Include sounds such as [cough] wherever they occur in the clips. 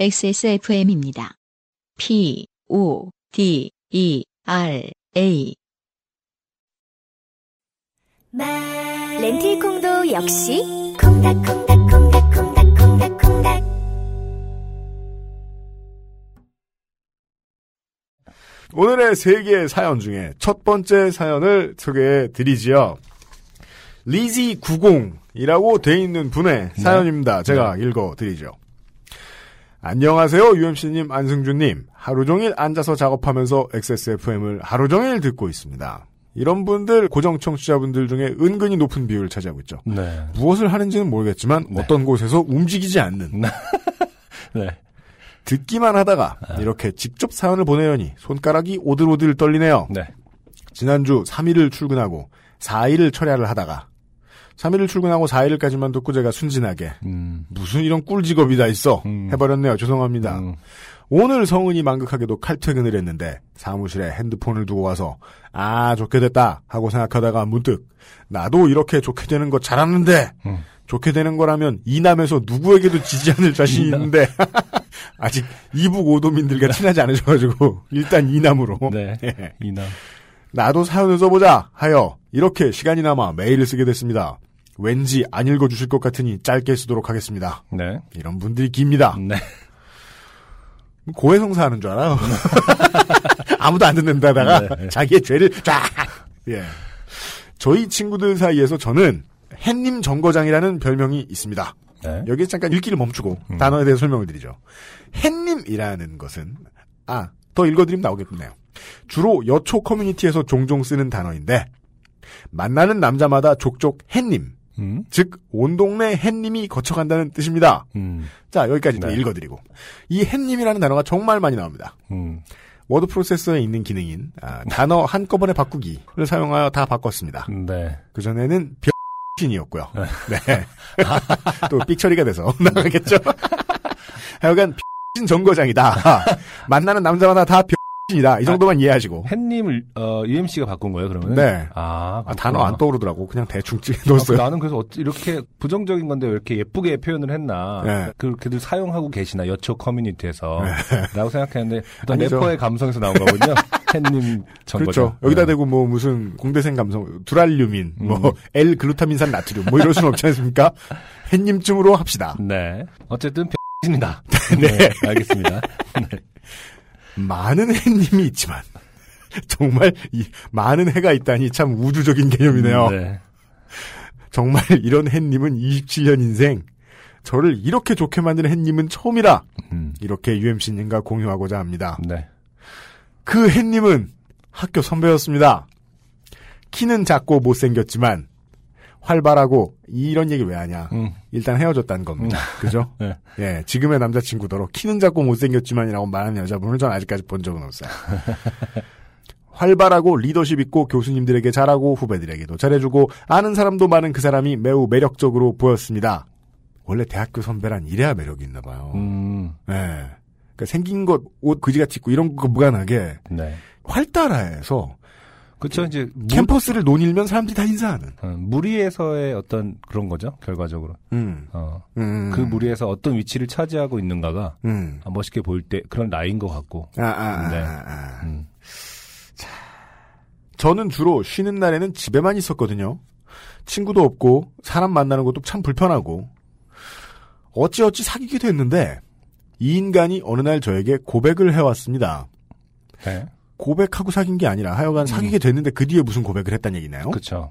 XSFM입니다. P, O, D, E, R, A. 렌틸콩도 역시 콩닥콩닥콩닥콩닥콩닥콩닥 오늘의 세 개의 사연 중에 첫 번째 사연을 소개해 드리지요. 리지 90이라고 돼 있는 분의 사연입니다. 제가 읽어 드리죠. 안녕하세요, UMC님, 안승준님. 하루 종일 앉아서 작업하면서 XSFM을 하루 종일 듣고 있습니다. 이런 분들, 고정 청취자분들 중에 은근히 높은 비율을 차지하고 있죠. 네. 무엇을 하는지는 모르겠지만 어떤 곳에서 움직이지 않는 네. [laughs] 듣기만 하다가 이렇게 직접 사연을 보내려니 손가락이 오들오들 떨리네요. 네. 지난주 3일을 출근하고 4일을 철야를 하다가 3일을 출근하고 4일까지만 듣고 제가 순진하게 음. 무슨 이런 꿀 직업이 다 있어 음. 해버렸네요. 죄송합니다. 음. 오늘 성은이 망극하게도 칼퇴근을 했는데 사무실에 핸드폰을 두고 와서 아 좋게 됐다 하고 생각하다가 문득 나도 이렇게 좋게 되는 거 잘하는데 음. 좋게 되는 거라면 이남에서 누구에게도 지지 않을 자신이. 있는데 [laughs] 아직 이북 오도민들과 친하지 않으셔가지고 일단 이남으로 네. [laughs] 예. 이남. 나도 사연을 써보자 하여 이렇게 시간이 남아 메일을 쓰게 됐습니다. 왠지 안 읽어주실 것 같으니 짧게 쓰도록 하겠습니다. 네. 이런 분들이 깁니다. 네. 고해성사 하는 줄 알아요. [laughs] 아무도 안 듣는다다가 네. 자기의 죄를 쫙. 예. 저희 친구들 사이에서 저는 햇님 정거장이라는 별명이 있습니다. 네. 여기 잠깐 읽기를 멈추고 음. 단어에 대해 설명을 드리죠. 햇님이라는 것은 아, 더 읽어드리면 나오겠네요. 주로 여초 커뮤니티에서 종종 쓰는 단어인데 만나는 남자마다 족족 햇님, 음. 즉 온 동네 햇님이 거쳐간다는 뜻입니다. 음. 자 여기까지 네. 읽어드리고 이 햇님이라는 단어가 정말 많이 나옵니다. 음. 워드 프로세서에 있는 기능인 아, 단어 한꺼번에 바꾸기를 사용하여 다 바꿨습니다. 네. 그 전에는 병신이었고요. 네. [laughs] 또 삑처리가 돼서 [laughs] 나가겠죠. [laughs] 하여간 병신 정거장이다. 만나는 남자마다 다 병신 이다. 이 정도만 이해하시고. 햇님을 어, UMC가 바꾼 거예요, 그러면? 네. 아, 아, 단어 안 떠오르더라고. 그냥 대충 찍어 넣었어요. 나는 그래서 어찌 이렇게 부정적인 건데 왜 이렇게 예쁘게 표현을 했나. 네. 그렇게들 사용하고 계시나, 여초 커뮤니티에서. 라고 생각했는데, 어떤 아니죠. 래퍼의 감성에서 나온 거군요. [laughs] 햇님 정거장. 그렇죠. 여기다 네. 대고 뭐 무슨 공대생 감성, 두랄륨인, 뭐 음. L 글루타민산 나트륨, 뭐 이럴 수는 없지 않습니까? 햇님쯤으로 합시다. 네. 어쨌든 [laughs] 병신이다. [laughs] 네. 알겠습니다. 많은 햇님이 있지만 [laughs] 정말 이 많은 해가 있다니 참 우주적인 개념이네요. 네. 정말 이런 햇님은 27년 인생 저를 이렇게 좋게 만드는 햇님은 처음이라 음. 이렇게 UMC님과 공유하고자 합니다. 네. 그 햇님은 학교 선배였습니다. 키는 작고 못생겼지만 활발하고 이런 얘기 왜 하냐. 음. 일단 헤어졌다는 겁니다. [laughs] 그죠? 네. 예, 지금의 남자친구더러 키는 작고 못생겼지만이라고 말하는 여자분을 전 아직까지 본 적은 없어요. [laughs] 활발하고 리더십 있고 교수님들에게 잘하고 후배들에게도 잘해주고 아는 사람도 많은 그 사람이 매우 매력적으로 보였습니다. 원래 대학교 선배란 이래야 매력이 있나 봐요. 음. 예. 그러니까 생긴 것, 옷 그지같이 입고 이런 거 무관하게 네. 활달해서 그쵸, 이제, 무, 캠퍼스를 논일면 사람들이 다 인사하는. 어, 무리에서의 어떤 그런 거죠, 결과적으로. 음. 어, 음. 그 무리에서 어떤 위치를 차지하고 있는가가 음. 아, 멋있게 보일 때 그런 라인 것 같고. 아, 아, 아, 네. 아, 아. 음. 저는 주로 쉬는 날에는 집에만 있었거든요. 친구도 없고 사람 만나는 것도 참 불편하고 어찌어찌 사귀게 됐는데 이 인간이 어느 날 저에게 고백을 해왔습니다. 네. 고백하고 사귄 게 아니라 하여간 사귀게 됐는데 그 뒤에 무슨 고백을 했단 얘기나요? 그쵸.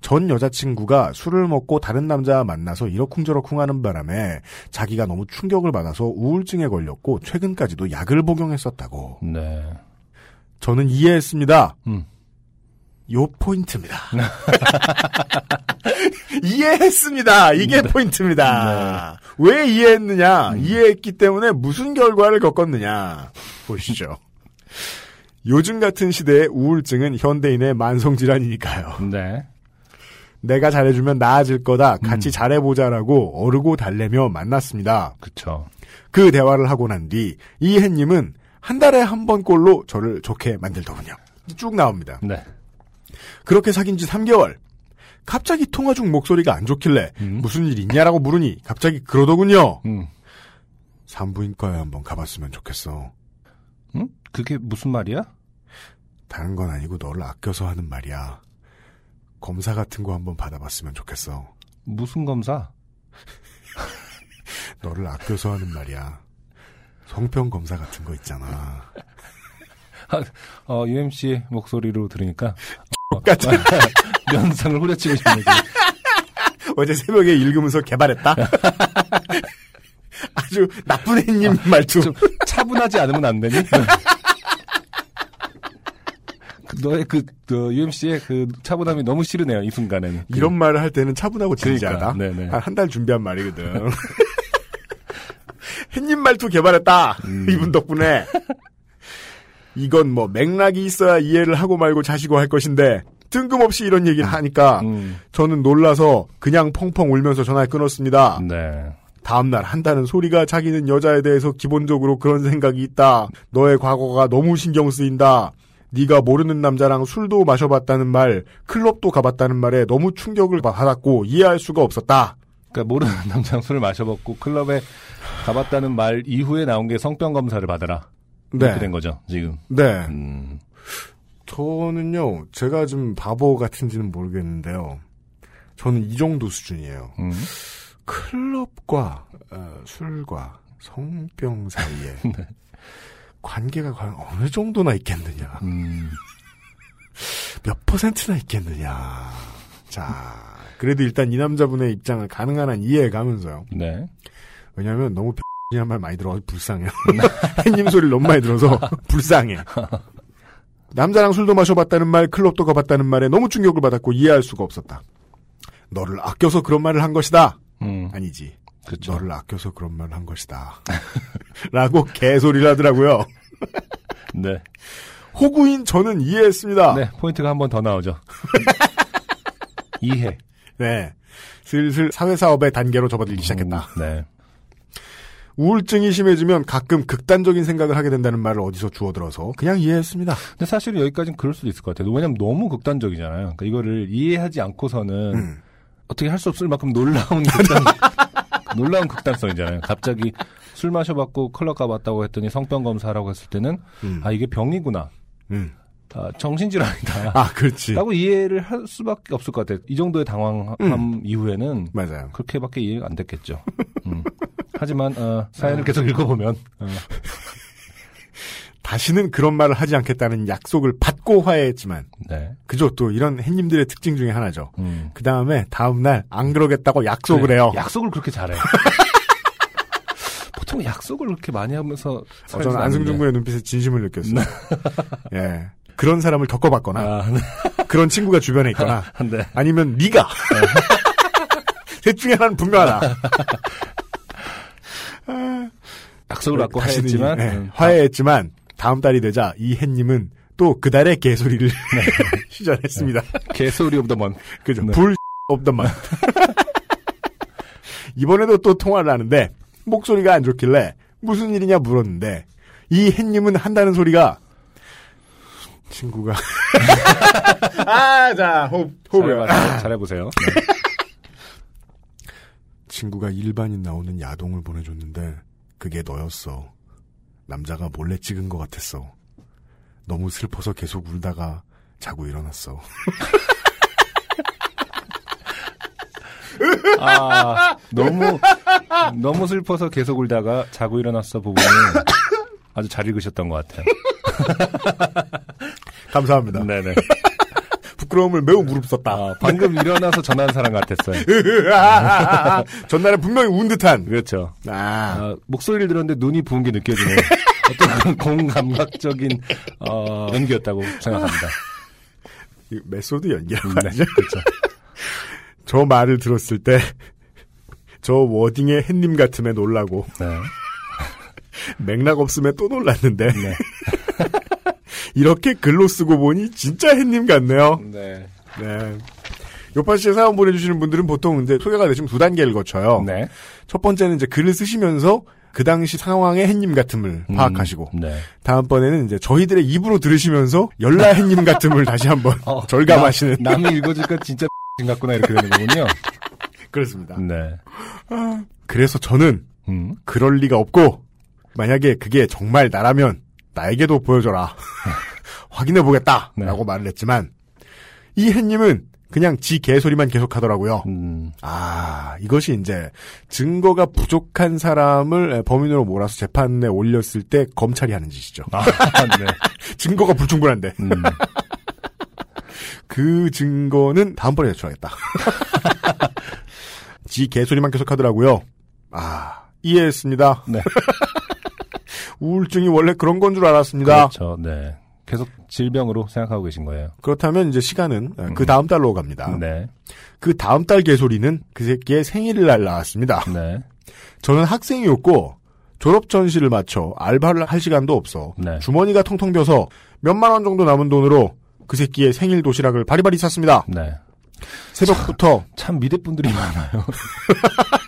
전 여자친구가 술을 먹고 다른 남자와 만나서 이러쿵저러쿵 하는 바람에 자기가 너무 충격을 받아서 우울증에 걸렸고 최근까지도 약을 복용했었다고. 네. 저는 이해했습니다. 음. 요 포인트입니다. [laughs] 이해했습니다. 이게 포인트입니다. 왜 이해했느냐? 이해했기 때문에 무슨 결과를 겪었느냐? 보시죠. 요즘 같은 시대의 우울증은 현대인의 만성질환이니까요. 네. 내가 잘해주면 나아질 거다. 같이 잘해보자라고 어르고 달래며 만났습니다. 그쵸. 그 대화를 하고 난 뒤 이혜님은 한 달에 한 번꼴로 저를 좋게 만들더군요. 쭉 나옵니다. 네. 그렇게 사귄 지 3개월. 갑자기 통화 중 목소리가 안 좋길래 음. 무슨 일 있냐라고 물으니 갑자기 그러더군요. 음. 산부인과에 한번 가봤으면 좋겠어. 응? 그게 무슨 말이야? 다른 건 아니고 너를 아껴서 하는 말이야. 검사 같은 거 한번 받아봤으면 좋겠어. 무슨 검사? [laughs] 너를 아껴서 하는 말이야. 성병 검사 같은 거 있잖아. 어, UMC의 목소리로 들으니까 똑같이 [laughs] 면상을 후려치고 싶네. 지금. [laughs] 어제 새벽에 읽으면서 개발했다. 아주 나쁜 애님 말투. 좀 차분하지 않으면 안 되니? 그 너의 그, 그 UMC의 그 차분함이 너무 싫으네요, 이 순간에는. 그- 이런 말을 할 때는 차분하고 진지하다. 그러니까, 네네. 한달 준비한 말이거든. [laughs] 햇님 말투 개발했다. 음. 이분 덕분에. 이건 뭐 맥락이 있어야 이해를 하고 말고 자시고 할 것인데 뜬금없이 이런 얘기를 하니까 음, 저는 놀라서 그냥 펑펑 울면서 전화를 끊었습니다. 네. 다음날 한다는 소리가 자기는 여자에 대해서 기본적으로 그런 생각이 있다. 너의 과거가 너무 신경 쓰인다. 네가 모르는 남자랑 술도 마셔봤다는 말, 클럽도 가봤다는 말에 너무 충격을 받았고 이해할 수가 없었다. 그러니까 모르는 [laughs] 남자랑 술을 마셔먹고 클럽에 가봤다는 말 이후에 나온 게 성병 검사를 받아라. 이렇게 된 거죠, 지금. 네. 음, 저는요, 제가 좀 바보 같은지는 모르겠는데요. 저는 이 정도 수준이에요. 음. 클럽과 어, 술과 성병 사이에 [laughs] 네. 관계가 과연 어느 정도나 있겠느냐. 음. 몇 퍼센트나 있겠느냐. 자, 그래도 일단 이 남자분의 입장을 가능한 한 이해해 가면서요. 네. 왜냐하면 너무 이란 말 많이 들어서 불쌍해요. [laughs] 햇님 소리를 너무 많이 들어서 불쌍해. 남자랑 술도 마셔봤다는 말, 클럽도 가봤다는 말에 너무 충격을 받았고 이해할 수가 없었다. 너를 아껴서 그런 말을 한 것이다. 음. 아니지. 그렇죠. 너를 아껴서 그런 말을 한 것이다. [laughs] 라고 개소리를 하더라고요. [laughs] 네. 호구인 저는 이해했습니다. 네, 포인트가 한 번 더 나오죠. [laughs] 이해. 네. 슬슬 사회사업의 단계로 접어들기 시작했다. 음, 네. 우울증이 심해지면 가끔 극단적인 생각을 하게 된다는 말을 어디서 주워들어서 그냥 이해했습니다. 근데 사실 여기까지는 그럴 수도 있을 것 같아요. 왜냐면 너무 극단적이잖아요. 그러니까 이거를 이해하지 않고서는 음. 어떻게 할 수 없을 만큼 놀라운 극단, 놀라운 극단성이잖아요. 갑자기 술 마셔봤고 클럽 가봤다고 했더니 성병 검사라고 했을 때는 음. 아 이게 병이구나. 음. 아, 정신질환이다. 아, 그렇지. 라고 이해를 할 수밖에 없을 것 같아요. 이 정도의 당황함 음. 이후에는 맞아요. 그렇게밖에 이해가 안 됐겠죠. 음. 하지만 어, 사연을 계속 읽어보면 어, 다시는 그런 말을 하지 않겠다는 약속을 받고 화해했지만 네. 그죠 또 이런 햇님들의 특징 중에 하나죠. 음. 그 다음에 다음 날 안 그러겠다고 약속을 그래, 해요. 약속을 그렇게 잘해. [laughs] 보통 약속을 그렇게 많이 하면서 어, 저는 안승준. 군의 눈빛에 진심을 느꼈어요. [laughs] 예. 그런 사람을 겪어봤거나 아, 네. 그런 친구가 주변에 있거나 [laughs] 네. 아니면 네가 셋 중에 하나는 분명하다. 약속을 받고 하였지만 이- 예, 음, 화해했지만 다음 달이 되자 이 햇님은 또 그달의 개소리를 네. [laughs] 시전했습니다. 개소리 of the month. 그죠? 네. 불 [laughs] 없던 말. [laughs] 이번에도 또 통화를 하는데 목소리가 안 좋길래 무슨 일이냐 물었는데 이 햇님은 한다는 소리가 친구가 아자 호흡 호흡을 잘해보세요. 잘해 보세요. 네. 친구가 일반인 나오는 야동을 보내줬는데 그게 너였어. 남자가 몰래 찍은 것 같았어. 너무 슬퍼서 계속 울다가 자고 일어났어. [laughs] 아, 너무, 너무 슬퍼서 계속 울다가 자고 일어났어 부분이 아주 잘 읽으셨던 것 같아요. [laughs] 감사합니다. 네네. 부끄러움을 매우 무릅썼다. 아, 방금 일어나서 전화한 사람 같았어요. [laughs] 전날에 분명히 운 듯한. 그렇죠. 아, 아, 목소리를 들었는데 눈이 부은 게 느껴지는 어떤 [laughs] 공감각적인 어, 연기였다고 생각합니다. 이 메소드 연기라고 네, 하죠. 그렇죠. 저 말을 들었을 때, 저 wording의 햇님 같음에 놀라고, 네. [laughs] 맥락 없음에 또 놀랐는데, 네. 이렇게 글로 쓰고 보니 진짜 햇님 같네요. 네. 네. 요파 씨에 사연 보내주시는 분들은 보통 이제 소개가 되시면 두 단계를 거쳐요. 네. 첫 번째는 이제 글을 쓰시면서 그 당시 상황의 햇님 같음을 음, 파악하시고, 네. 다음번에는 이제 저희들의 입으로 들으시면서 열라 햇님 같음을 다시 한번 [laughs] 어, 절감하시는. 나, 남이 읽어주니까 진짜 [laughs] 같구나 이렇게 되는 거군요. 그렇습니다. 네. 그래서 저는 음. 그럴 리가 없고 만약에 그게 정말 나라면 나에게도 보여줘라. [laughs] 확인해 보겠다. 네. 라고 말을 했지만 이 햇님은 그냥 지 개소리만 계속 하더라고요. 음. 아, 이것이 이제 증거가 부족한 사람을 범인으로 몰아서 재판에 올렸을 때 검찰이 하는 짓이죠. 아, 네. [laughs] 증거가 불충분한데. 음. 그 증거는 다음번에 제출하겠다. [laughs] 지 개소리만 계속 하더라고요. 아, 이해했습니다. 네. 우울증이 원래 그런 건 줄 알았습니다. 그렇죠. 네. 계속 질병으로 생각하고 계신 거예요. 그렇다면 이제 시간은 그 다음 달로 갑니다. 네. 그 다음 달 개소리는 그 새끼의 생일날 나왔습니다. 네. 저는 학생이었고 졸업 전시를 마쳐 알바를 할 시간도 없어 네. 주머니가 텅텅 비어서 몇만 원 정도 남은 돈으로 그 새끼의 생일 도시락을 바리바리 샀습니다. 네. 새벽부터 참 미대분들이 많아요. [laughs]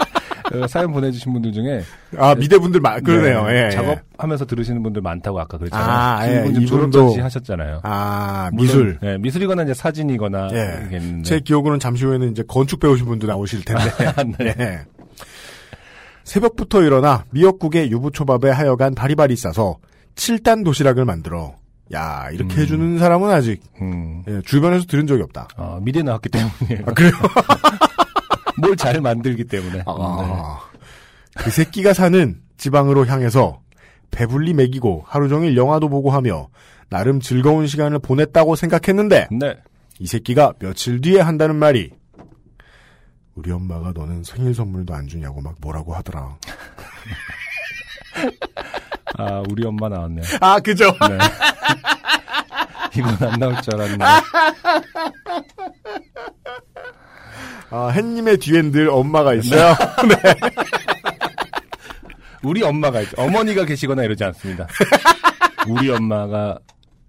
어, 사연 보내주신 분들 중에 아 미대 분들 많 그러네요. 네, 예. 작업하면서 들으시는 분들 많다고 아까 그랬잖아요. 아, 예, 이분 좀 졸업 이분도- 전시 하셨잖아요. 아 미술. 네, 미술이거나 이제 사진이거나 예. 제 기억으로는 잠시 후에는 이제 건축 배우신 분도 나오실 텐데. [laughs] 네. 예. 새벽부터 일어나 미역국에 유부초밥에 하여간 바리바리 싸서 7단 도시락을 만들어. 야 이렇게 음. 해주는 사람은 아직 음. 예, 주변에서 들은 적이 없다. 어, 미대 나왔기 때문이에요. 아, 그래요? [laughs] 뭘 잘 만들기 때문에. 네. 아, 그 새끼가 사는 지방으로 향해서 배불리 먹이고 하루 종일 영화도 보고 하며 나름 즐거운 시간을 보냈다고 생각했는데 네. 이 새끼가 며칠 뒤에 한다는 말이 우리 엄마가 너는 생일 선물도 안 주냐고 막 뭐라고 하더라. [laughs] 아, 우리 엄마 나왔네요. 아, 그죠? 네. [laughs] 이건 안 나올 줄 알았는데. [laughs] 아, 햇님의 뒤엔 늘 엄마가 있어요. [laughs] [laughs] 우리 엄마가 있죠. 어머니가 계시거나 이러지 않습니다. [laughs] 우리 엄마가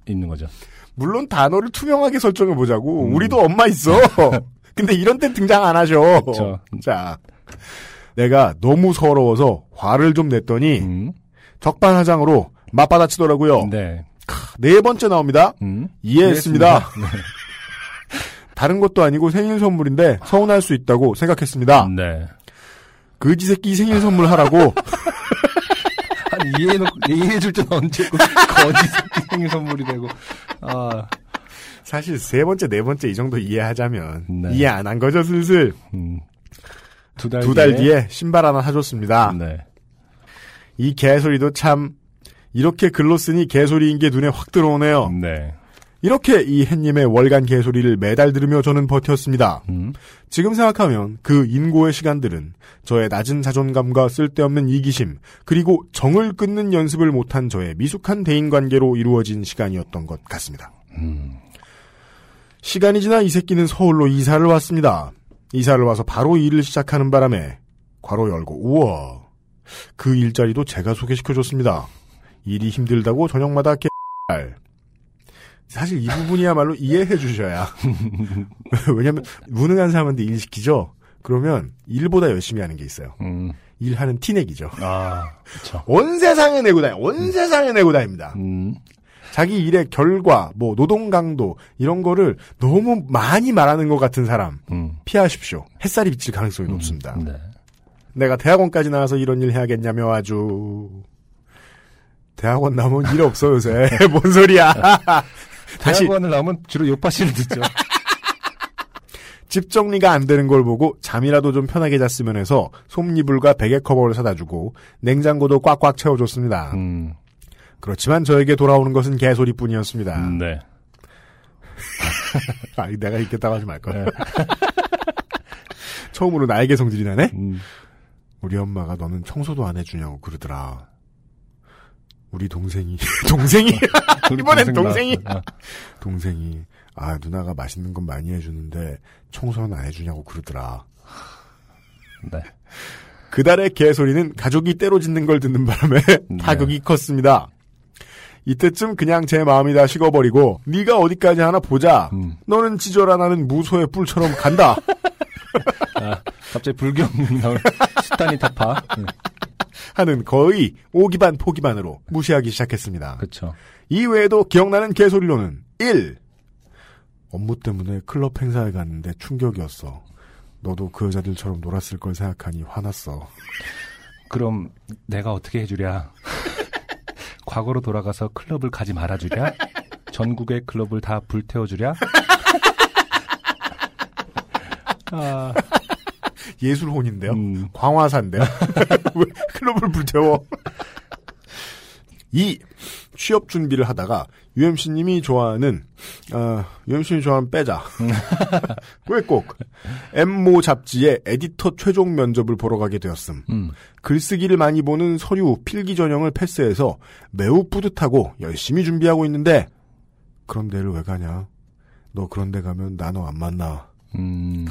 있는 거죠. 물론 단어를 투명하게 설정해 보자고. 음. 우리도 엄마 있어. 근데 이런 땐 등장 안 하죠. 그쵸. 자, 내가 너무 서러워서 화를 좀 냈더니 음. 적반하장으로 맞받아치더라고요. 네. 네 번째 나옵니다. 음. 이해했습니다. 네. 다른 것도 아니고 생일 선물인데 서운할 수 있다고 생각했습니다. 네. 그지 새끼 생일 선물 하라고 [laughs] 한 이해해놓고, 이해해줄 줄 언제 그 거지 새끼 생일 선물이 되고. 아, 사실 세 번째, 네 번째 이 정도 이해하자면 네. 이해 안 한 거죠 슬슬 음. 두달두달 뒤에 신발 하나 사줬습니다. 네. 이 개소리도 참 이렇게 글로 쓰니 개소리인 게 눈에 확 들어오네요. 네. 이렇게 이 햇님의 월간 개소리를 매달 들으며 저는 버텼습니다. 음. 지금 생각하면 그 인고의 시간들은 저의 낮은 자존감과 쓸데없는 이기심, 그리고 정을 끊는 연습을 못한 저의 미숙한 대인관계로 이루어진 시간이었던 것 같습니다. 음. 시간이 지나 이 새끼는 서울로 이사를 왔습니다. 이사를 와서 바로 일을 시작하는 바람에 괄호 열고 우와 그 일자리도 제가 소개시켜줬습니다. 일이 힘들다고 저녁마다 개알 사실 이 부분이야말로 이해해 주셔야 [laughs] 왜냐하면 무능한 사람한테 일 시키죠. 그러면 일보다 열심히 하는 게 있어요. 음. 일하는 티내기죠. 아, 그쵸. [laughs] 온 세상에 내고 다니, 온 세상에 내고 다닙니다. 음. 자기 일의 결과, 뭐 노동 강도 이런 거를 너무 많이 말하는 것 같은 사람 음. 피하십시오. 햇살이 비칠 가능성이 높습니다. 네. 내가 대학원까지 나와서 이런 일 해야겠냐며 아주 대학원 나오면 일 없어 요새 [laughs] 뭔 소리야? 다시 대학원을 나오면 주로 요파씨를 듣죠. [laughs] 집 정리가 안 되는 걸 보고 잠이라도 좀 편하게 잤으면 해서 솜니불과 베개 커버를 사다 주고 냉장고도 꽉꽉 채워줬습니다. 음. 그렇지만 저에게 돌아오는 것은 개소리뿐이었습니다. 네. [laughs] 아, 내가 읽겠다고 하지 말걸. 네. [laughs] 처음으로 나에게 성질이 나네? 음. 우리 엄마가 너는 청소도 안 해주냐고 그러더라. 우리 동생이, [laughs] 동생이, [laughs] 이번엔 동생 동생이. 나왔어. 동생이, 아, 누나가 맛있는 건 많이 해주는데 청소는 안 해주냐고 그러더라. 네. [laughs] 그달의 개소리는 가족이 때로 짓는 걸 듣는 바람에 네. 타격이 컸습니다. 이때쯤 그냥 제 마음이 다 식어버리고 네가 어디까지 하나 보자. 음. 너는 지져라 나는 무소의 뿔처럼 간다. 아, 갑자기 불경 나올 스타니 타파. 네. 하는 거의 오기반 포기반으로 무시하기 시작했습니다. 그쵸. 이 외에도 기억나는 개소리로는 1. 업무 때문에 클럽 행사에 갔는데 충격이었어. 너도 그 여자들처럼 놀았을 걸 생각하니 화났어. 그럼 내가 어떻게 해주랴? [laughs] 과거로 돌아가서 클럽을 가지 말아주랴? 전국의 클럽을 다 불태워주랴? [laughs] 아, 예술혼인데요. 음, 광화사인데요. [laughs] 왜 클럽을 불태워? 이 취업 준비를 하다가 UMC님이 좋아하는 어, UMC님이 좋아하는 빼자. [laughs] 왜꼭 엠모 잡지의 에디터 최종 면접을 보러 가게 되었음. 음. 글쓰기를 많이 보는 서류 필기 전형을 패스해서 매우 뿌듯하고 열심히 준비하고 있는데 그런 데를 왜 가냐? 너 그런 데 가면 나 너 안 만나. 음,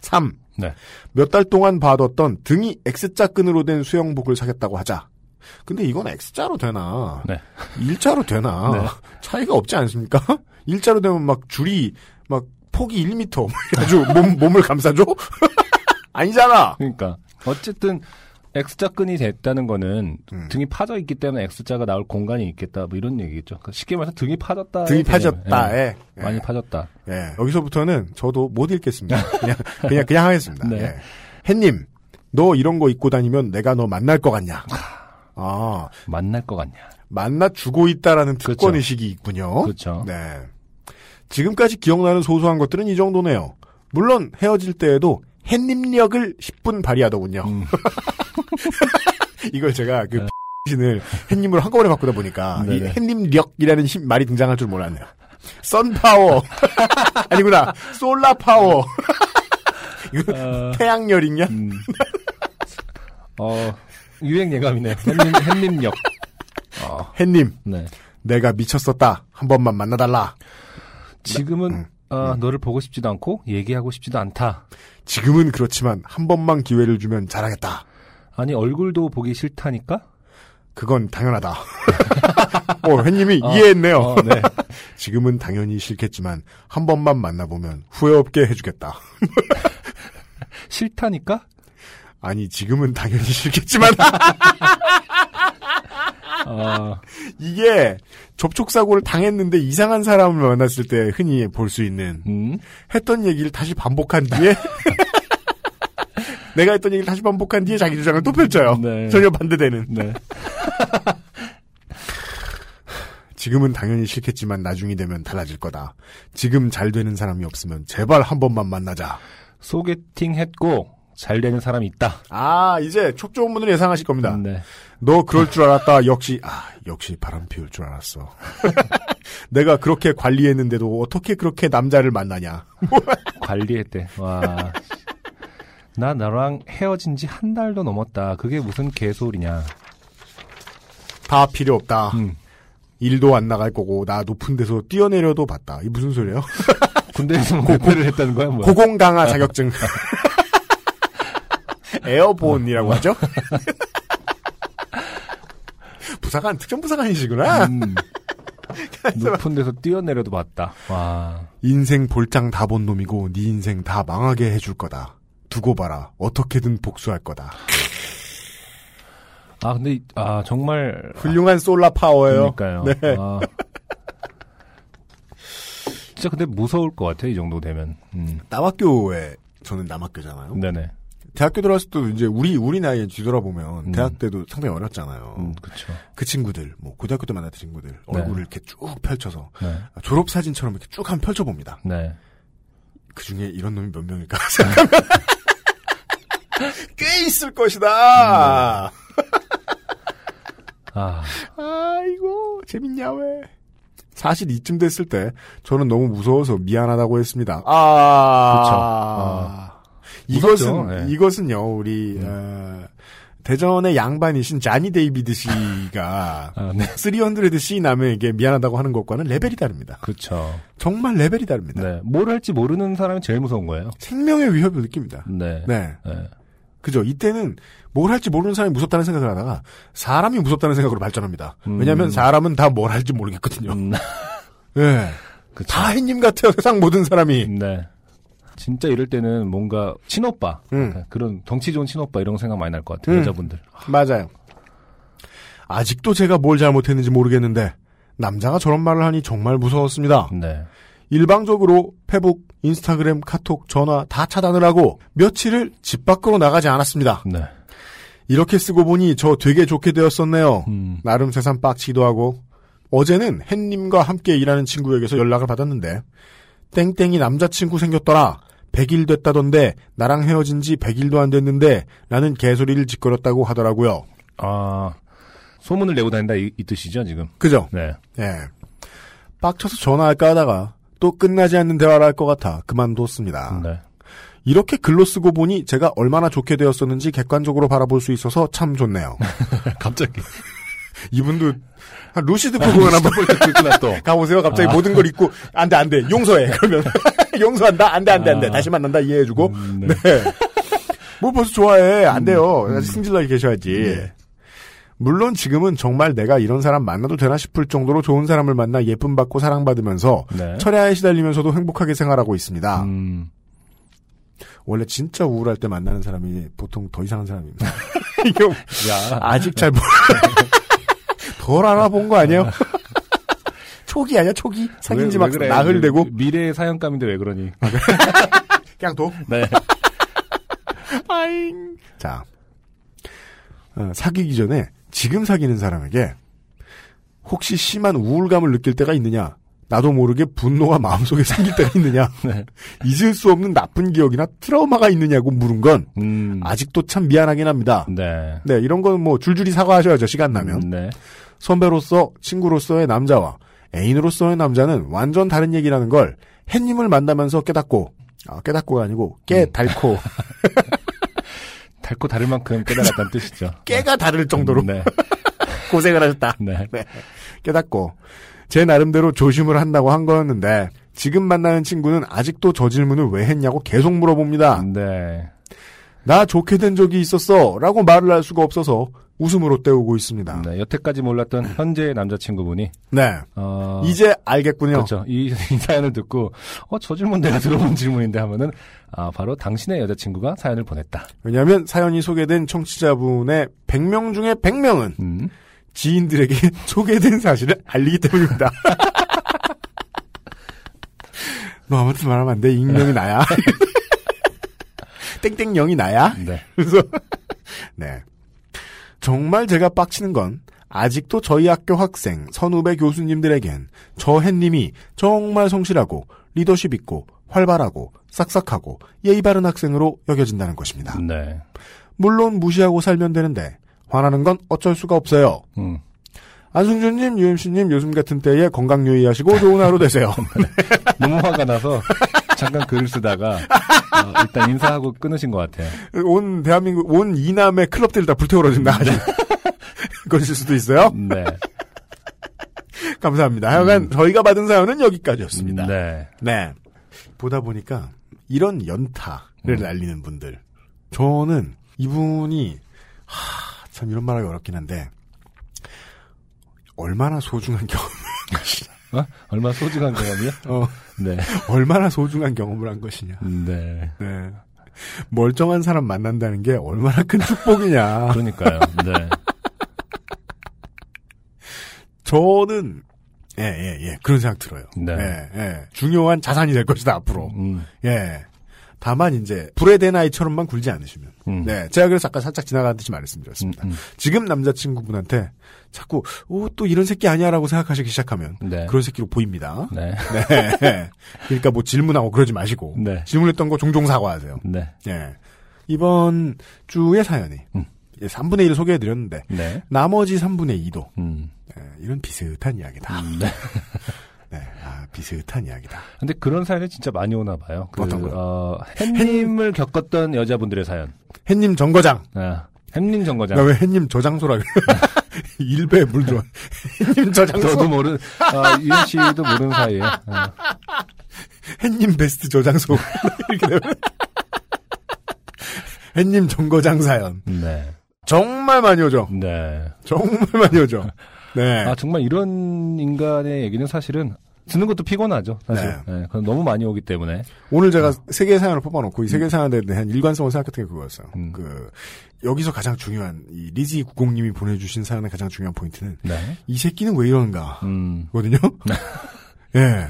3. 네. 몇 달 동안 봐뒀던 등이 X자 끈으로 된 수영복을 사겠다고 하자. 근데 이건 X자로 되나? 네. 일자로 되나? [laughs] 네. 차이가 없지 않습니까? [laughs] 일자로 되면 막 줄이 막 폭이 1m 아주 몸, 몸을 감싸줘? [laughs] 아니잖아. 그러니까 어쨌든 X자끈이 됐다는 거는 음. 등이 파져 있기 때문에 X자가 나올 공간이 있겠다 뭐 이런 얘기겠죠. 그러니까 쉽게 말해서 등이 파졌다. 등이 파졌다에 예. 많이 파졌다. 예, 여기서부터는 저도 못 읽겠습니다. 그냥 [laughs] 그냥 그냥 하겠습니다. 네. 예. 햇님, 너 이런 거 입고 다니면 내가 너 만날 것 같냐? 아, 만날 것 같냐. 만나 주고 있다라는 특권 그렇죠. 의식이 있군요. 그렇죠. 네. 지금까지 기억나는 소소한 것들은 이 정도네요. 물론 헤어질 때에도 햇님력을 10분 발휘하더군요. 음. [laughs] 이걸 제가 그 [laughs] 신을 햇님으로 한꺼번에 바꾸다 보니까. 햇님력이라는 힘- 말이 등장할 줄 몰랐네요. 선파워 [laughs] 아니구나 솔라파워 이거 어, 태양열이냐? 음. 어, 유행 예감이네. 햇님, 햇님역. 어, 햇님 네. 내가 미쳤었다 한 번만 만나달라. 지금은 음. 어, 너를 보고 싶지도 않고 얘기하고 싶지도 않다. 지금은 그렇지만 한 번만 기회를 주면 잘하겠다. 아니 얼굴도 보기 싫다니까? 그건 당연하다. [laughs] 어, 햇님이 어, 이해했네요. 어, 네. [laughs] 지금은 당연히 싫겠지만 한 번만 만나보면 후회 없게 해주겠다. [laughs] 싫다니까? 아니 지금은 당연히 싫겠지만 어, 이게 접촉 사고를 당했는데 이상한 사람을 만났을 때 흔히 볼 수 있는 음, 했던 얘기를 다시 반복한 뒤에 [laughs] 내가 했던 얘기를 다시 반복한 뒤에 자기 주장을 또 펼쳐요. 네. 전혀 반대되는. 네. [laughs] 지금은 당연히 싫겠지만 나중이 되면 달라질 거다. 지금 잘 되는 사람이 없으면 제발 한 번만 만나자. 소개팅 했고 잘 되는 사람이 있다. 아 이제 촉 좋은 분을 예상하실 겁니다. 네. 너 그럴 줄 알았다. 역시 아 역시 바람 피울 줄 알았어. [laughs] 내가 그렇게 관리했는데도 어떻게 그렇게 남자를 만나냐. [laughs] 관리했대. 와. 나 너랑 헤어진 지 한 달도 넘었다. 그게 무슨 개소리냐. 다 필요 없다. 음. 일도 안 나갈 거고 나 높은 데서 뛰어내려도 봤다. 이 무슨 소리예요? 군대에서 [laughs] 뭐 배표를 했다는 거야, 뭐야? 고공 강화 자격증. 에어본이라고 하죠? [laughs] 부사관 특정 부사관이시구나. 음. [laughs] 높은 데서 뛰어내려도 봤다. 와. 인생 볼장 다 본 놈이고 네 인생 다 망하게 해줄 거다. 두고 봐라. 어떻게든 복수할 거다. 아, 근데, 이- 아, 정말. 훌륭한 솔라 파워예요. 그러니까요. 네. 아. 진짜 근데 무서울 것 같아, 이 정도 되면. 음. 남학교에 저는 남학교잖아요. 네네. 대학교 들어왔을 때도 이제 우리 우리 나이에 뒤돌아보면 음. 대학 때도 상당히 어렸잖아요. 음, 그쵸. 그 친구들, 뭐 고등학교 때 만났던 친구들 얼굴을 이렇게 쭉 펼쳐서 네. 졸업 사진처럼 이렇게 쭉 한번 펼쳐 봅니다. 네. 그 중에 이런 놈이 몇 명일까 [laughs] 생각하면 꽤 있을 것이다. 아, 아이고 재밌냐 왜? 사실 이쯤 됐을 때 저는 너무 무서워서 미안하다고 했습니다. 아, 이것은 무섭죠, 네. 이것은요 우리 어, 대전의 양반이신 자니 데이비드 씨가 아, 네. 300C 남에게 미안하다고 하는 것과는 레벨이 다릅니다. 그쵸. 정말 레벨이 다릅니다. 네. 뭘 할지 모르는 사람이 제일 무서운 거예요. 생명의 위협을 느낍니다. 네. 네. 네. 그죠. 이때는 뭘 할지 모르는 사람이 무섭다는 생각을 하다가 사람이 무섭다는 생각으로 발전합니다. 음. 왜냐하면 사람은 다 뭘 할지 모르겠거든요. 음, 예. [laughs] 그쵸. 다 햇님 같아요. 세상 모든 사람이. 네. 진짜 이럴 때는 뭔가 친오빠 음. 그런 덩치 좋은 친오빠 이런 생각 많이 날 것 같아요 음. 여자분들 맞아요. 아직도 제가 뭘 잘못했는지 모르겠는데 남자가 저런 말을 하니 정말 무서웠습니다. 네 일방적으로 페북, 인스타그램, 카톡, 전화 다 차단을 하고 며칠을 집 밖으로 나가지 않았습니다. 네. 이렇게 쓰고 보니 저 되게 좋게 되었었네요. 음. 나름 세상 빡치기도 하고 어제는 햇님과 함께 일하는 친구에게서 연락을 받았는데 땡땡이 남자친구 생겼더라. 100일 됐다던데 나랑 헤어진 지 100일도 안 됐는데 라는 개소리를 짓거렸다고 하더라고요. 아, 소문을 내고 다닌다 이, 이 뜻이죠, 지금. 그죠? 네. 예. 빡쳐서 전화할까 하다가 또 끝나지 않는 대화를 할 것 같아 그만뒀습니다. 네. 이렇게 글로 쓰고 보니 제가 얼마나 좋게 되었었는지 객관적으로 바라볼 수 있어서 참 좋네요. [laughs] 갑자기. 이분도 한 루시드 프로그램 한번 끝나 또. [laughs] 가보세요. 갑자기 아. 모든 걸 잊고 안 돼 안 돼 용서해. [laughs] 그러면 용서한다 안 돼 안 돼 안돼 아. 다시 만난다 이해해주고 음, 네. 네. 뭘 [laughs] 벌써 좋아해 안 돼요. 음. 아직 승질나게 계셔야지. 네. 물론 지금은 정말 내가 이런 사람 만나도 되나 싶을 정도로 좋은 사람을 만나 예쁨 받고 사랑받으면서 네. 철야에 시달리면서도 행복하게 생활하고 있습니다. 음, 원래 진짜 우울할 때 만나는 사람이 보통 더 이상한 사람입니다. [laughs] 야. 아직 잘 모르. [laughs] 덜 알아본 거 아니에요? 초기 아니야 초기? 사귄 지 왜- 막왜 그래? 나흘 되고 미래의 사연감인데 왜 그러니? [laughs] 그냥 도. 네. [laughs] 아잉. 자, 어, 사귀기 전에 지금 사귀는 사람에게 혹시 심한 우울감을 느낄 때가 있느냐? 나도 모르게 분노가 마음속에 생길 때가 있느냐? [laughs] 네. 잊을 수 없는 나쁜 기억이나 트라우마가 있느냐고 물은 건 음. 아직도 참 미안하긴 합니다. 네. 네, 이런 건 뭐 줄줄이 사과하셔야죠. 시간 나면. 네. 선배로서 친구로서의 남자와 애인으로서의 남자는 완전 다른 얘기라는 걸 햇님을 만나면서 깨닫고 아, 깨닫고가 아니고 깨달고 [laughs] 달고 다를 만큼 깨달았다는 뜻이죠. [laughs] 깨가 다를 정도로 네. [laughs] 고생을 하셨다. 네. 깨닫고 제 나름대로 조심을 한다고 한 거였는데 지금 만나는 친구는 아직도 저 질문을 왜 했냐고 계속 물어봅니다. 네. 나 좋게 된 적이 있었어 라고 말을 할 수가 없어서 웃음으로 때우고 있습니다. 네. 여태까지 몰랐던 현재의 남자친구분이, 네. 어. 이제 알겠군요. 그렇죠. 이, 이 사연을 듣고, 어, 저 질문 내가 들어본 질문인데 하면은, 아, 바로 당신의 여자친구가 사연을 보냈다. 왜냐하면 사연이 소개된 청취자분의 100명 중에 100명은 음. 지인들에게 [laughs] 소개된 사실을 알리기 때문입니다. [laughs] 너 아무튼 말하면 안 돼. 익명이 나야. [laughs] 땡땡영이 나야. 네. 그래서 네 정말 제가 빡치는 건 아직도 저희 학교 학생 선후배 교수님들에겐 저 햇님이 정말 성실하고 리더십 있고 활발하고 싹싹하고 예의 바른 학생으로 여겨진다는 것입니다. 네. 물론 무시하고 살면 되는데 화나는 건 어쩔 수가 없어요. 음. 안승준님, 유엠씨님 요즘 같은 때에 건강 유의하시고 좋은 하루 되세요. [laughs] 너무 화가 나서, 잠깐 글을 쓰다가, 어, 일단 인사하고 끊으신 것 같아요. 온 대한민국 온 이남의 클럽들 다 불태워진다 하시 [laughs] 그러실 수도 있어요. 네. [laughs] 감사합니다. 하여간 저희가 받은 사연은 여기까지였습니다. 네. 네. 보다 보니까 이런 연타를 음. 날리는 분들. 저는 이분이 하, 참 이런 말하기 어렵긴 한데 얼마나 소중한 경험, 어? 얼마나 소중한 경험이요? [laughs] 어, 네. 얼마나 소중한 경험을 한 것이냐. 네. 네. 멀쩡한 사람 만난다는 게 얼마나 큰 축복이냐. [laughs] 그러니까요. 네. 저는 예, 예, 예. 그런 생각 들어요. 네. 예, 예. 중요한 자산이 될 것이다, 앞으로. 음. 예. 다만 이제 불의 대나이처럼만 굴지 않으시면. 음. 네. 제가 그래서 아까 살짝 지나가듯이 말씀드렸습니다. 음, 음. 지금 남자친구분한테 자꾸 오, 또 이런 새끼 아니야라고 생각하시기 시작하면 네. 그런 새끼로 보입니다. 네. 네. 그러니까 뭐 질문하고 그러지 마시고 네. 질문했던 거 종종 사과하세요. 네. 예. 이번 주의 사연이 음. 예, 3분의 1을 소개해드렸는데 네. 나머지 3분의 2도 음. 예, 이런 비슷한 이야기다. [laughs] 음, 네. 네, 아, 비슷한 이야기다. 근데 그런 사연이 진짜 많이 오나 봐요. 그, 어떤 거요? 어, 햇님을 겪었던 여자분들의 사연. 햇님 정거장. 아, 햇님 정거장. 나왜 햇님 저장소라 그래? [laughs] 일배에 물 들어. 햇님 저장소. 저도 모르는, 아, 유현 씨도 모르는 사이에. 아, 햇님 베스트 저장소. [laughs] 이렇게 되면. 햇님 정거장 사연. 네. 정말 많이 오죠. 네. 정말 많이 오죠. 네. 아, 정말 이런 인간의 얘기는 사실은 듣는 것도 피곤하죠. 사실. 네. 네. 너무 많이 오기 때문에. 오늘 제가 세 개의 사연을 뽑아놓고 이 세 개의 사연에 대한 일관성을 생각했던 게 그거였어요. 음. 그, 여기서 가장 중요한, 이 리지 90님이 보내주신 사연의 가장 중요한 포인트는 네. 이 새끼는 왜 이러는가. 음. 거든요. [laughs] 예.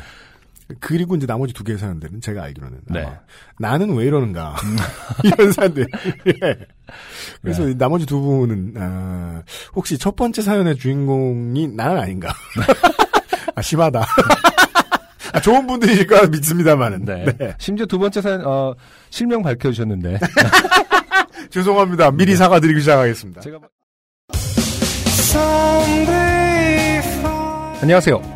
그리고 이제 나머지 두 개의 사연들은 제가 알기로는 네. 나는 왜 이러는가 [laughs] 이런 사연들. 예. 그래서 네. 이 나머지 두 분은 아, 혹시 첫 번째 사연의 주인공이 나는 아닌가? [laughs] 아 심하다. [laughs] 아, 좋은 분들이실 거라 믿습니다만은. 네. 네. 심지어 두 번째 사연, 어, 실명 밝혀주셨는데. 죄송합니다. 미리 사과드리기 시작하겠습니다. 제가. 안녕하세요.